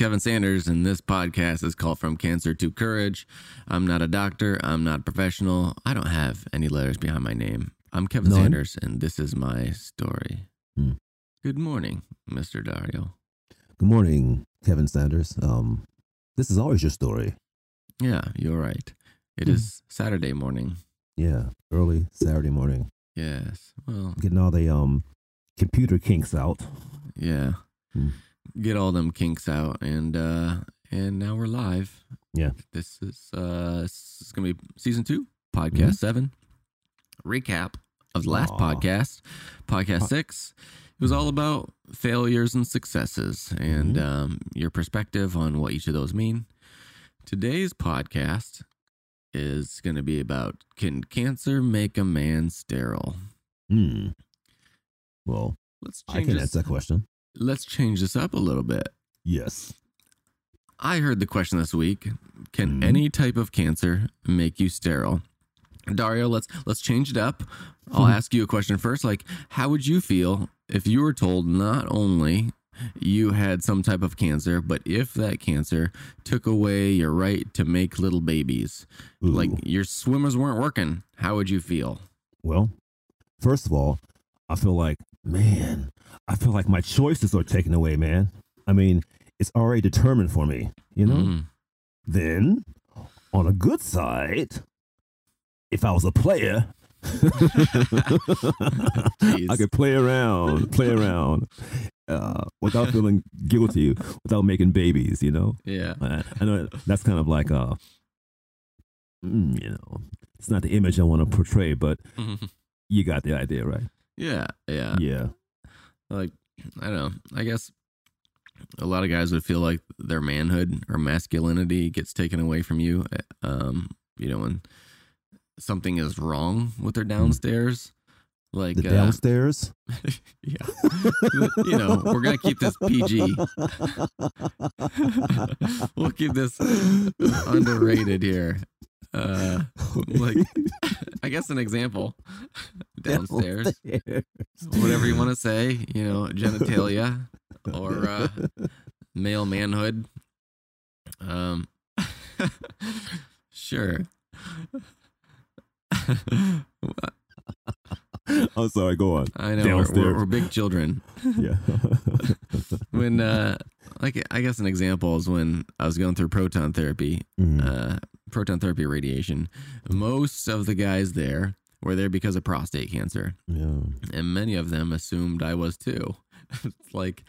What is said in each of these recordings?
Kevin Sanders, and this podcast is called From Cancer to Courage. I'm not a doctor. I'm not a professional. I don't have any letters behind my name. I'm Kevin? Sanders, and this is my story. Hmm. Good morning, Mr. Dario. Good morning, Kevin Sanders. Um, this is always your story. Yeah, you're right. It Hmm. is Saturday morning. Yeah, early Saturday morning, Yes. Well, getting all the um computer kinks out. yeah. Hmm. Get all them kinks out, and uh and now we're live. Yeah. This is uh this is gonna be season two, podcast seven. Recap of the last Aw. podcast, podcast Po- six. It was all about failures and successes and Mhm. um, your perspective on what each of those mean. Today's podcast is going to be about can cancer make a man sterile? Hmm. Well, Let's I change can this, answer that question. Let's change this up a little bit. Yes. I heard the question this week: Can Mhm. any type of cancer make you sterile? Dario, let's let's change it up. I'll Hmm. ask you a question first. Like, how would you feel if you were told not only you had some type of cancer, but if that cancer took away your right to make little babies, Ooh. like your swimmers weren't working, how would you feel? well, first of all, I feel like, man, I feel like my choices are taken away, man. I mean, it's already determined for me, you know? Mm, Then, on a good side, if I was a player, I could play around, play around, uh, without feeling guilty, without making babies. You know, yeah. I, I know that's kind of like a, mm, you know, it's not the image I want to portray, but you got the idea, right? Yeah. Yeah. Yeah, like I don't know. I guess a lot of guys would feel like their manhood or masculinity gets taken away from you. Um, you know, when something is wrong with their downstairs, like the uh, downstairs. yeah, you know, we're gonna keep this PG. we'll keep this underrated here. Uh, like I guess an example downstairs, whatever you want to say, you know, genitalia or uh, male manhood. Um, sure. I'm sorry. Go on. I know we're, we're, we're big children. Yeah. When, uh, like, I guess an example is when I was going through proton therapy, Mm. uh, proton therapy radiation. Most of the guys there were there because of prostate cancer. yeah. and many of them assumed I was too. it's like,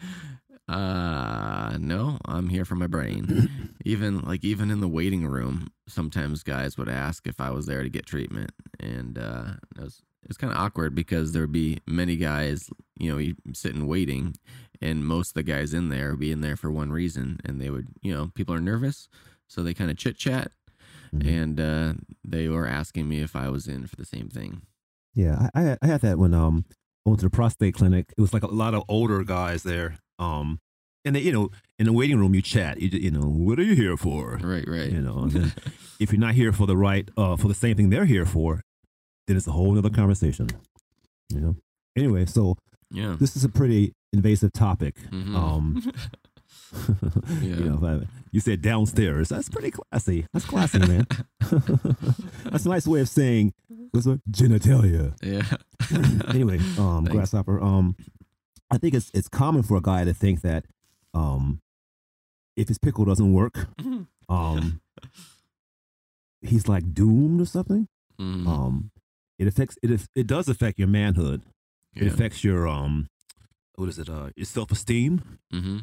uh, no, I'm here for my brain. even like even in the waiting room, sometimes guys would ask if I was there to get treatment, and uh, it was it was kind of awkward because there would be many guys, you know, sitting waiting, and most of the guys in there would be in there for one reason, and they would, you know, people are nervous, so they kind of chit chat, Mhm. and uh, they were asking me if I was in for the same thing. Yeah, I, I had- that when um I went to the prostate clinic. It was like a lot of older guys there. Um, and they, you know, in the waiting room, you chat. You, you know, what are you here for? Right, right. You know, if you're not here for the right, uh, for the same thing they're here for, then it's a whole other conversation. You know. Anyway, so yeah. this is a pretty invasive topic. Mhm. Um, Yeah. you know, if you said downstairs. That's pretty classy. That's classy, man. That's a nice way of saying what's a genitalia. yeah. anyway, um, Thanks. grasshopper. Um, I think it's it's common for a guy to think that um, if his pickle doesn't work, um, he's like doomed or something. Mhm. Um, it affects it. It does affect your manhood. It affects your um, what is it? Uh, your self esteem. hmm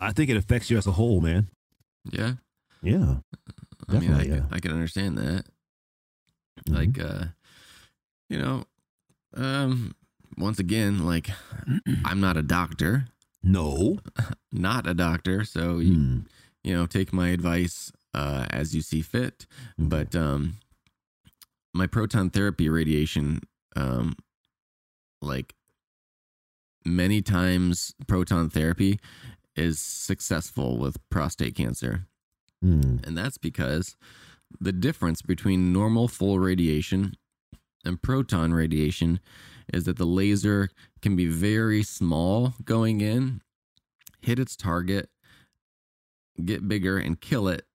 I think it affects you as a whole, man. Yeah. Yeah. I mean, I, Definitely, can, yeah. I can understand that. Mhm. Like, uh, you know, um, once again, like, I'm not a doctor, no. not a doctor. So, you, Hmm. you know, take my advice uh, as you see fit. Mhm. But um, my proton therapy radiation, um, like, many times proton therapy is successful with prostate cancer. Hmm. And that's because the difference between normal full radiation and proton radiation is that the laser can be very small going in, hit its target, get bigger and kill it,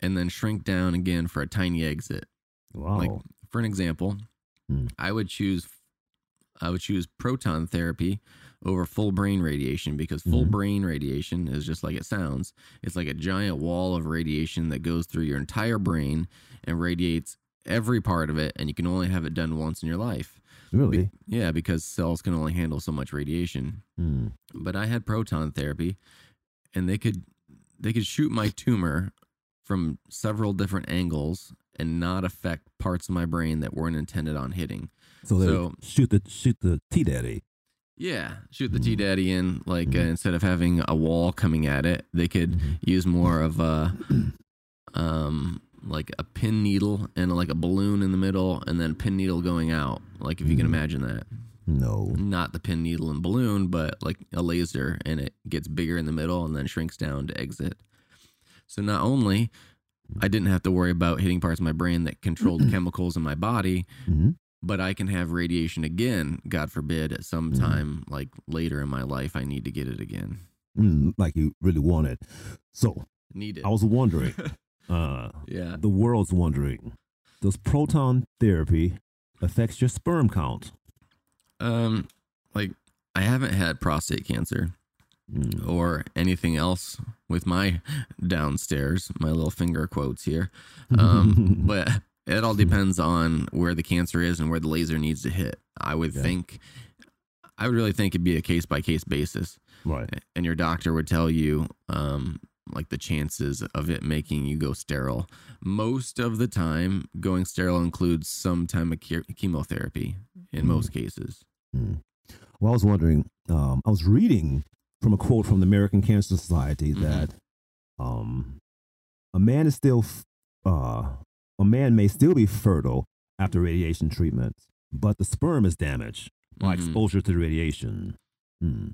and then shrink down again for a tiny exit. Wow. Like for an example, Hmm. I would choose I would choose proton therapy over full brain radiation because full Mhm. brain radiation is just like it sounds. It's like a giant wall of radiation that goes through your entire brain and radiates every part of it and you can only have it done once in your life. really? Yeah, because cells can only handle so much radiation. Hmm. But I had proton therapy and they could they could shoot my tumor from several different angles and not affect parts of my brain that weren't intended on hitting. So they So- shoot the shoot the T daddy. Yeah, shoot the. T Daddy in. Like uh, instead of having a wall coming at it, they could Mhm. use more of a, um, like a pin needle and like a balloon in the middle, and then pin needle going out. Like if you can Mhm. imagine that, No. not the pin needle and balloon, but like a laser, and it gets bigger in the middle and then shrinks down to exit. So not only I didn't have to worry about hitting parts of my brain that controlled chemicals in my body, hmm but I can have radiation again, God forbid, at some Mhm. time like later in my life, I need to get it again. Mm, like you really want it. So Need it. I was wondering. uh, yeah. the world's wondering. Does proton therapy affects your sperm count? Um, like I haven't had prostate cancer Mm. or anything else with my downstairs, my little finger quotes here. Um, but it all depends on where the cancer is and where the laser needs to hit. I would Yeah. think, I would really think it'd be a case by case basis. right. and your doctor would tell you um like the chances of it making you go sterile most of the time going sterile includes some time of che- chemotherapy in Mm. most cases Mm. Well, I was wondering. Um, I was reading from a quote from the American Cancer Society Mhm. that um, a man is still f- uh, a man may still be fertile after radiation treatment, but the sperm is damaged by Mhm. exposure to the radiation. Hmm.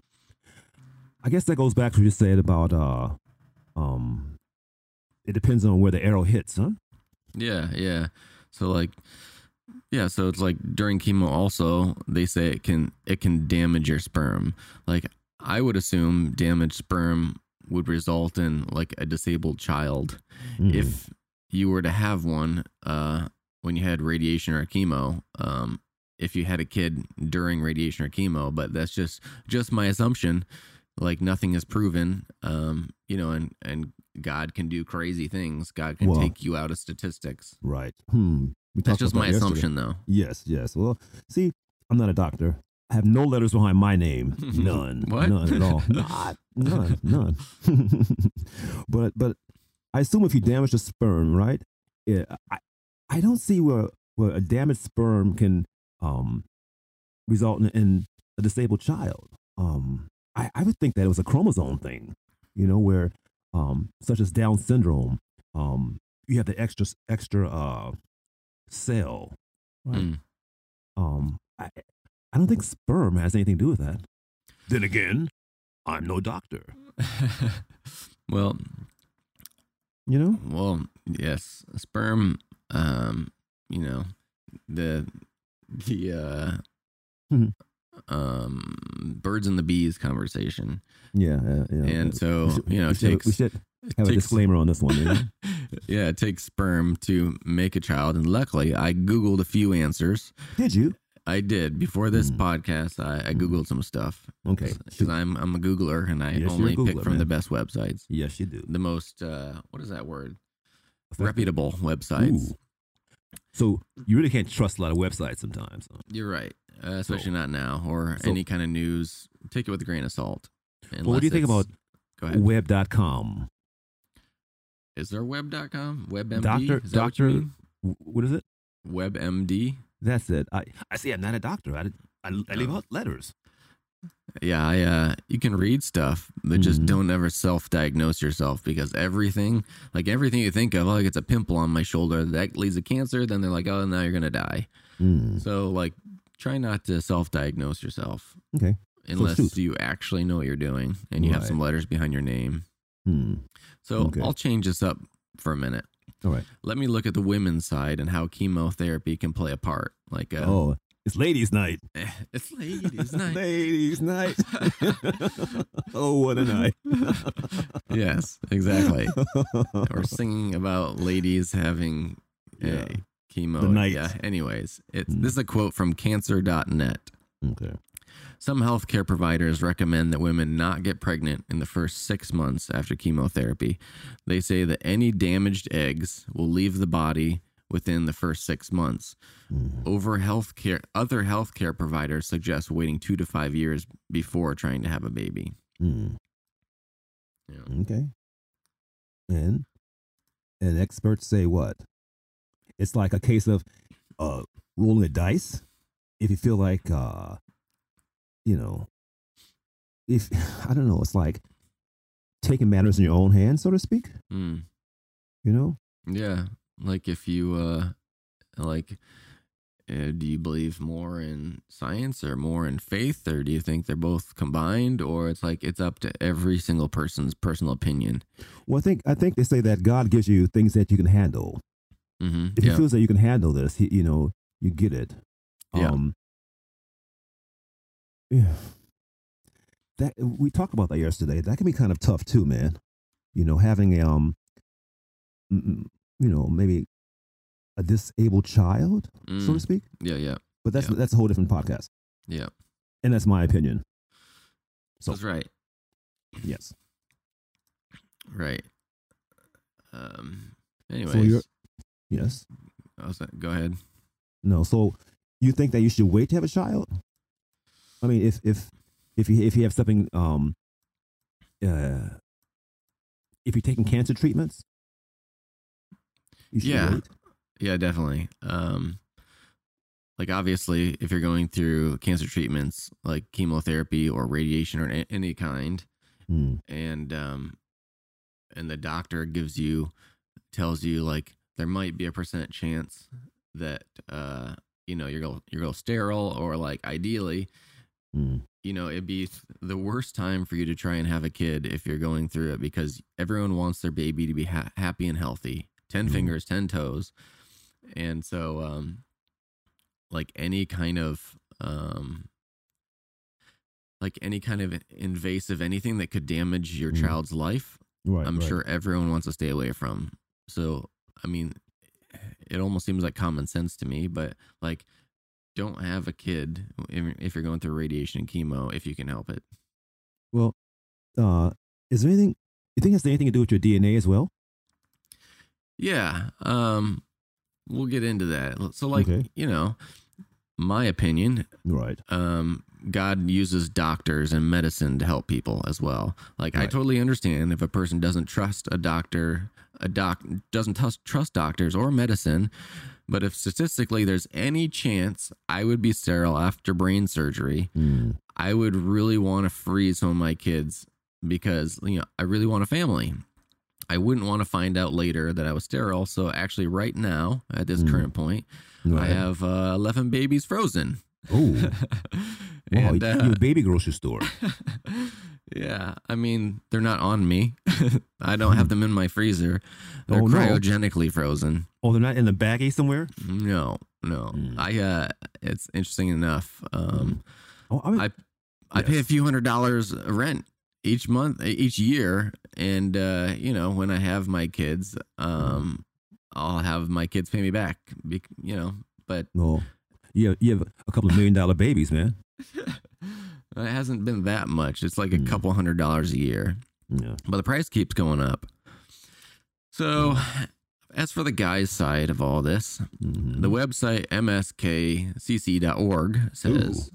I guess that goes back to what you said about uh, um, it depends on where the arrow hits, huh? yeah yeah so like yeah so it's like during chemo also they say it can it can damage your sperm like i would assume damaged sperm would result in like a disabled child Mm. if you were to have one uh, when you had radiation or chemo, um, if you had a kid during radiation or chemo, but that's just just my assumption. Like nothing is proven, um, you know, and and God can do crazy things. God can Well- take you out of statistics. right. Hmm. We That's just my yesterday. assumption, though. Yes, yes. Well, see, I'm not a doctor. I have no letters behind my name. None. What? None at all. Not, none. None. but but I assume if you damage the sperm, right? Yeah, I I don't see where where a damaged sperm can um result in, in a disabled child. Um, I I would think that it was a chromosome thing, you know, where um such as Down syndrome, um you have the extra extra uh cell, right? Mm. Um, I, I don't think sperm has anything to do with that. Then again, I'm no doctor. well, You know? well, yes, sperm. Um, you know, the the uh, Mhm. um, birds and the bees conversation, Yeah, uh, yeah. and so should- you know, we it should, takes we should have a disclaimer on this one. You know? yeah, it takes sperm to make a child, and luckily, I googled a few answers. Did you? I did before this Mm. podcast. I, I googled some stuff. Okay. because I'm I'm a Googler and I Yes, only pick Googler, from the best websites, Yes, you do. the most uh, what is that word? Effective. Reputable websites. Ooh. So you really can't trust a lot of websites sometimes. You're right, uh, especially So- not now or so- any kind of news. Take it with a grain of salt. Well, what do you think about web.com? Is there web.com? WebMD? Doctor, is that what you doctor, what is it? WebMD? That's it. I, I see. I'm not a doctor. I, I, I leave Oh. out letters. Yeah, I uh you can read stuff, but just Mhm. don't ever self-diagnose yourself because everything, like everything you think of, oh, like it's a pimple on my shoulder that leads to cancer, then they're like, oh, now you're gonna die. Mm. So like, try not to self-diagnose yourself Okay. unless shoot. you actually know what you're doing and you have some letters behind your name. Hmm. So Okay. I'll change this up for a minute. All right. Let me look at the women's side and how chemotherapy can play a part. Like, uh, oh, It's ladies' night. It's ladies' night. Ladies' night. oh, what a night. yes, exactly. We're singing about ladies having Yeah. a chemo. The night. Yeah. Anyways, it's Mm. this is a quote from cancer.net. Okay. Some healthcare providers recommend that women not get pregnant in the first six months after chemotherapy. They say that any damaged eggs will leave the body within the first six months. Mm. Over healthcare, other healthcare providers suggest waiting two to five years before trying to have a baby. Mm. Yeah. Okay. And and experts say what? It's like a case of uh rolling the dice. If you feel like uh you know if I don't know, it's like taking matters in your own hands, so to speak. Mm. You know? Yeah, like if you uh like uh, do you believe more in science or more in faith or do you think they're both combined or it's like it's up to every single person's personal opinion. Well I think I think they say that God gives you things that you can handle. Mhm. If Yeah. he feels that you can handle this, he, you know, you get it. Yeah. Um Yeah. That we talked about that yesterday. That can be kind of tough too, man. You know, having a um mm, mm, you know, maybe a disabled child, so to Mm. speak. Yeah, yeah. But that's Yeah. that's a whole different podcast. Yeah. And that's my opinion. So- That's right. Yes. Right. Um So you're yes. I was, go ahead. No. So you think that you should wait to have a child? I mean, if if if you if you have something um uh if you're taking cancer treatments, you should Yeah. wait. Yeah, definitely. Um, like obviously, if you're going through cancer treatments like chemotherapy or radiation or any kind, Mm, and um, and the doctor gives you tells you like there might be a percent chance that uh, you know you're you're sterile or like ideally, mm, you know it'd be the worst time for you to try and have a kid if you're going through it because everyone wants their baby to be ha- happy and healthy 10 Mhm. fingers 10 toes and so um like any kind of um like any kind of invasive anything that could damage your Mhm. child's life right. i'm right. sure everyone wants to stay away from so i mean it almost seems like common sense to me but like don't have a kid if you're going through radiation and chemo if you can help it Well, uh, is there anything you think has anything to do with your DNA as well? Yeah. Um we'll get into that. So like, Okay. you know, my opinion, Right. um God uses doctors and medicine to help people as well. Like I totally understand if a person doesn't trust a doctor, a doc doesn't trust doctors or medicine, but if statistically there's any chance I would be sterile after brain surgery, Mm, I would really want to freeze some of my kids because you know I really want a family. I wouldn't want to find out later that I was sterile. So actually, right now at this Mm. current point, right. I have uh, eleven babies frozen. Oh, wow! and, you- uh, you're baby grocery store. yeah, I mean they're not on me. I don't have them in my freezer. They're Oh, no. cryogenically frozen. Oh, they're not in the baggie somewhere. No, no. Mm. I uh, it's interesting enough. Um, Oh, I mean, I I pay a few hundred dollars rent each month, each year, and uh, you know when I have my kids, um, I'll have my kids pay me back. Be, you know, but no, you have, you have a couple of million dollar babies, man. it hasn't been that much. It's like a Mm. couple hundred dollars a year, Yeah. but the price keeps going up. So, as for the guys' side of all this, Mhm. The website mskcc.org says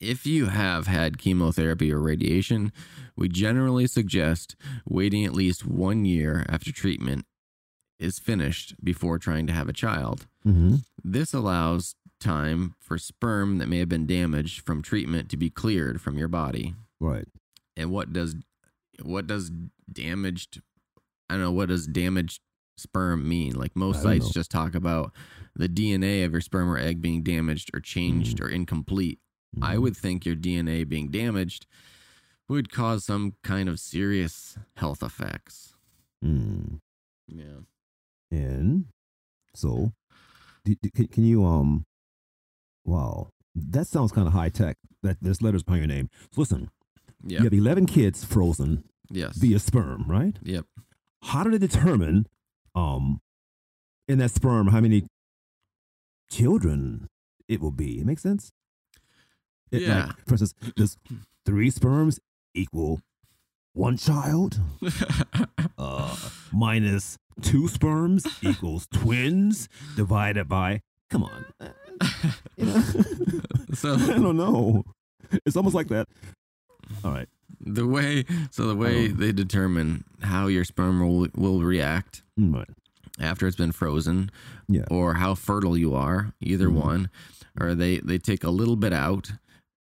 if you have had chemotherapy or radiation, we generally suggest waiting at least one year after treatment is finished before trying to have a child. Mhm. This allows time for sperm that may have been damaged from treatment to be cleared from your body. Right. And what does what does damaged I don't know what does damaged sperm mean? Like most sites know. just talk about the DNA of your sperm or egg being damaged or changed or incomplete. I Mhm. would think your DNA being damaged would cause some kind of serious health effects. Mm. Yeah. And so, do, do- can, can you um Wow. That sounds kind of high tech. That there's letters behind your name. So listen, Yeah. you have 11 kids frozen Yes. via sperm, right? Yep. How do they determine um in that sperm how many children it will be? It makes sense? It, like, Yeah. for instance, does three sperms equal one child? Uh, minus two sperms equals twins divided by. Come on. You know? so I don't know. It's almost like that. All right. the way so the way Um, they determine how your sperm will will react Right. after it's been frozen Yeah. or how fertile you are either Mhm. one or they they take a little bit out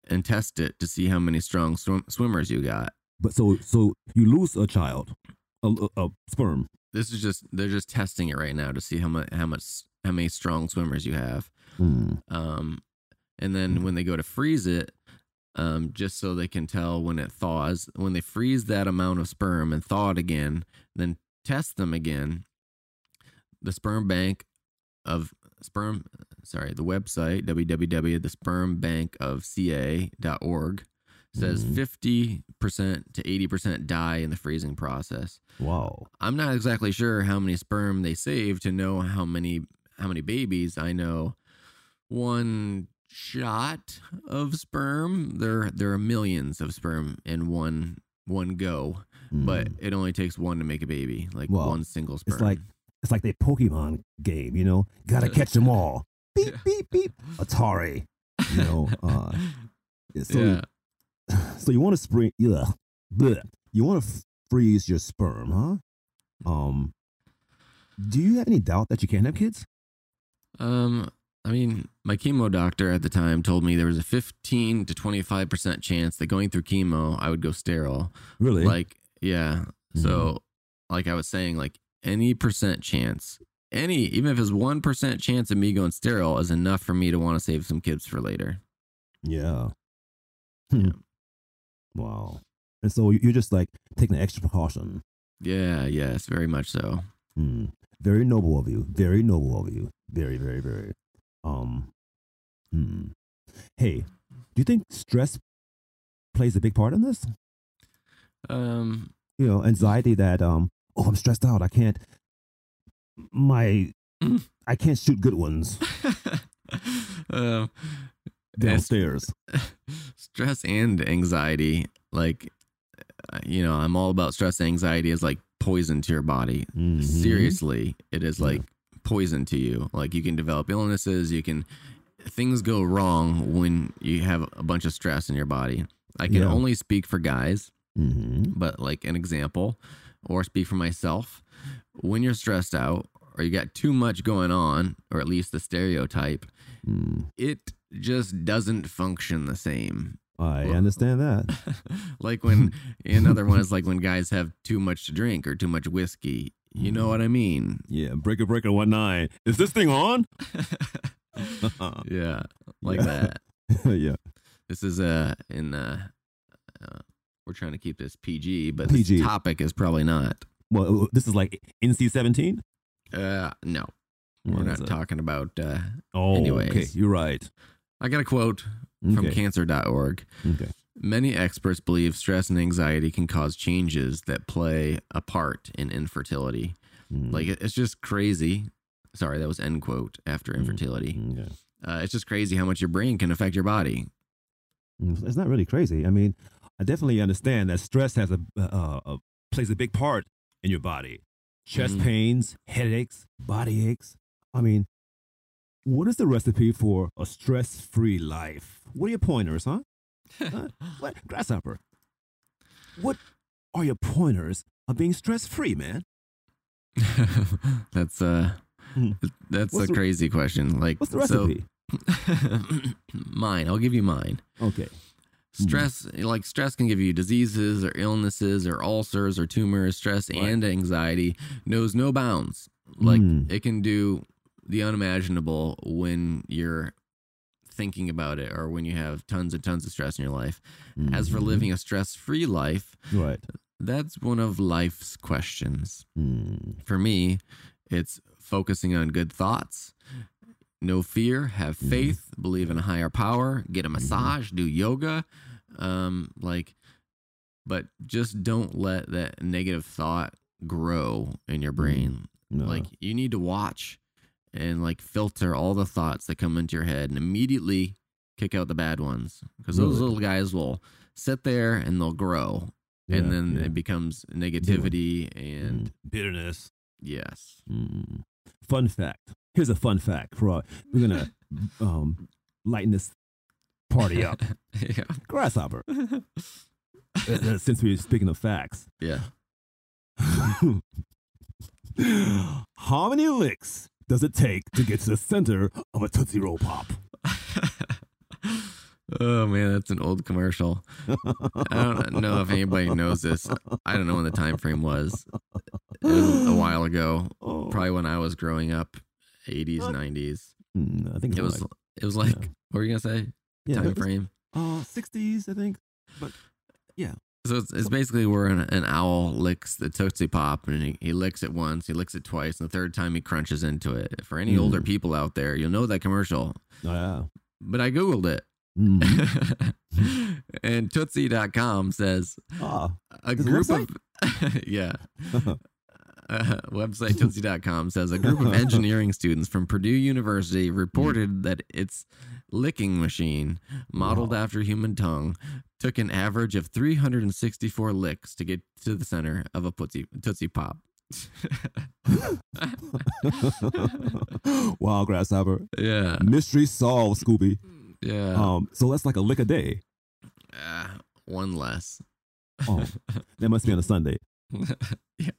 and test it to see how many strong swim, swimmers you got But so so you lose a child, a, a, a sperm. this is just they're just testing it right now to see how much how much how many strong swimmers you have Mm. um and then when they go to freeze it um just so they can tell when it thaws when they freeze that amount of sperm and thaw it again then test them again the sperm bank of sperm sorry the website www.thespermbankofca.org says Mhm. 50% to 80% die in the freezing process Wow. I'm not exactly sure how many sperm they save to know how many how many babies. I know one shot of sperm. There there are millions of sperm in one one go, but Mm. it only takes one to make a baby, like Well, one single sperm. it's like it's like the Pokemon game. You know, gotta catch them all. Beep Yeah. beep beep. Atari. You know. Uh, so yeah. so you want to spring. Yeah. You want to freeze your sperm, huh? Um. Do you have any doubt that you can't have kids? Um, I mean, my chemo doctor at the time told me there was a 15 to 25 percent chance that going through chemo I would go sterile. Really? Like, yeah. So, like I was saying, like any percent chance, any, even if it's 1% chance of me going sterile is enough for me to want to save some kids for later. Yeah. Yeah. Hmm. Wow. And so you- you're just like taking an extra precaution. Yeah. Yes. Very much so. Hmm. Very noble of you. Very noble of you. Very, very, very. Um. Hmm. Hey, do you think stress plays a big part in this? Um, You know, anxiety that um. Oh, I'm stressed out. I can't. My. I can't shoot good ones um, downstairs. stress and anxiety, like, uh, you know, I'm all about stress and anxiety is like poison to your body. Mhm. seriously it is like poison to you like you can develop illnesses you can things go wrong when you have a bunch of stress in your body i can Yeah. only speak for guys Mhm. but like an example or speak for myself when you're stressed out or you got too much going on or at least the stereotype Mm. it just doesn't function the same I understand that. like when another one is like when guys have too much to drink or too much whiskey you know what i mean Yeah, breaker breaker one nine. Is this thing on? yeah, like Yeah. that. yeah. This is uh in uh, uh we're trying to keep this PG, but PG. this topic is probably not. Well, this is like NC seventeen. Uh no. We're What not talking about uh Oh, Anyways. okay, you're right. I got a quote from Okay, cancer.org. okay. Many experts believe stress and anxiety can cause changes that play a part in infertility. Mm, Like it's just crazy. Sorry, that was end quote after Mm. infertility. okay. Uh, it's just crazy how much your brain can affect your body. Mm, It's not really crazy. I mean, I definitely understand that stress has a, uh, uh, plays a big part in your body. Chest Mhm. pains, headaches, body aches. I mean, what is the recipe for a stress-free life? What are your pointers, huh? Huh? What grasshopper? What are your pointers of being stress-free, man? that's uh Hmm. that's What's a the- crazy question. Like What's the recipe? So, mine. I'll give you mine. okay. Stress, like stress, can give you diseases or illnesses or ulcers or tumors. Stress Right. and anxiety knows no bounds. Like Mm. it can do the unimaginable when you're thinking about it or when you have tons and tons of stress in your life. As for Mhm. living a stress-free life, right. that's one of life's questions. Mm. For me, it's focusing on good thoughts. No fear, have Mhm. faith, believe in a higher power, get a massage, do yoga, um, like, but just don't let that negative thought grow in your brain. No. Like, you need to watch and like filter all the thoughts that come into your head and immediately kick out the bad ones because those Really? little guys will sit there and they'll grow and then yeah. it becomes negativity and Mm, bitterness. yes Mm. Fun fact. Here's a fun fact for uh, we're gonna um, lighten this party up. yeah Grasshopper. Uh, uh, since we're speaking of facts, yeah how many licks does it take to get to the center of a Tootsie Roll Pop? oh man that's an old commercial. I don't know if anybody knows this. I don't know when the time frame was. It was a while ago Oh, probably when i was growing up 80s 90s Mm, I think it was like, it was like yeah. what were you gonna say? Yeah, time frame? Uh, 60s, I think. So it's, it's basically where an, an owl licks the Tootsie Pop and he, he licks it once, he licks it twice, and the third time he crunches into it. For any Mm. older people out there, you'll know that commercial. Oh, yeah. But I Googled it. Mm. and Tootsie.com says a a group of. yeah. Uh, website Tootsie.com says a group of engineering students from Purdue University reported that its licking machine, modeled Wow. after human tongue, took an average of 364 licks to get to the center of a Tootsie, tootsie Pop. wow, Grasshopper. yeah. Mystery solved, Scooby. Yeah. Um, so that's like a lick a day. Ah, one less. Oh, that must be on a Sunday. yeah.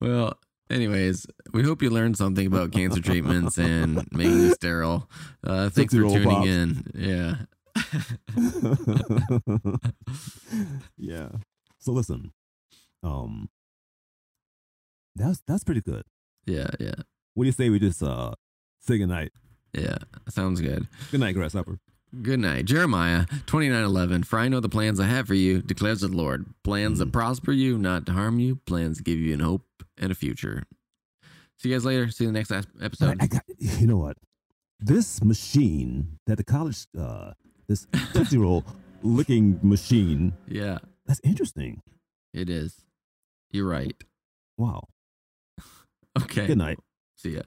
Well, anyways, we hope you learned something about cancer treatments and making you sterile. Uh, thanks for tuning Pops. in. Yeah. yeah. So listen, um, that's that's pretty good. Yeah. Yeah. What do you say we just uh say goodnight? Yeah. Sounds good. Good night, Grasshopper. Good night. Jeremiah twenty nine eleven. For I know the plans I have for you, declares the Lord. Plans Mm. that prosper you, not to harm you. Plans to give you an hope and a future. See you guys later. See you in the next as- But episode. I got you know what? This machine that the college uh this Tootsie Roll licking machine, Yeah, that's interesting. it is. You're right. Wow. Okay. Good night. See ya.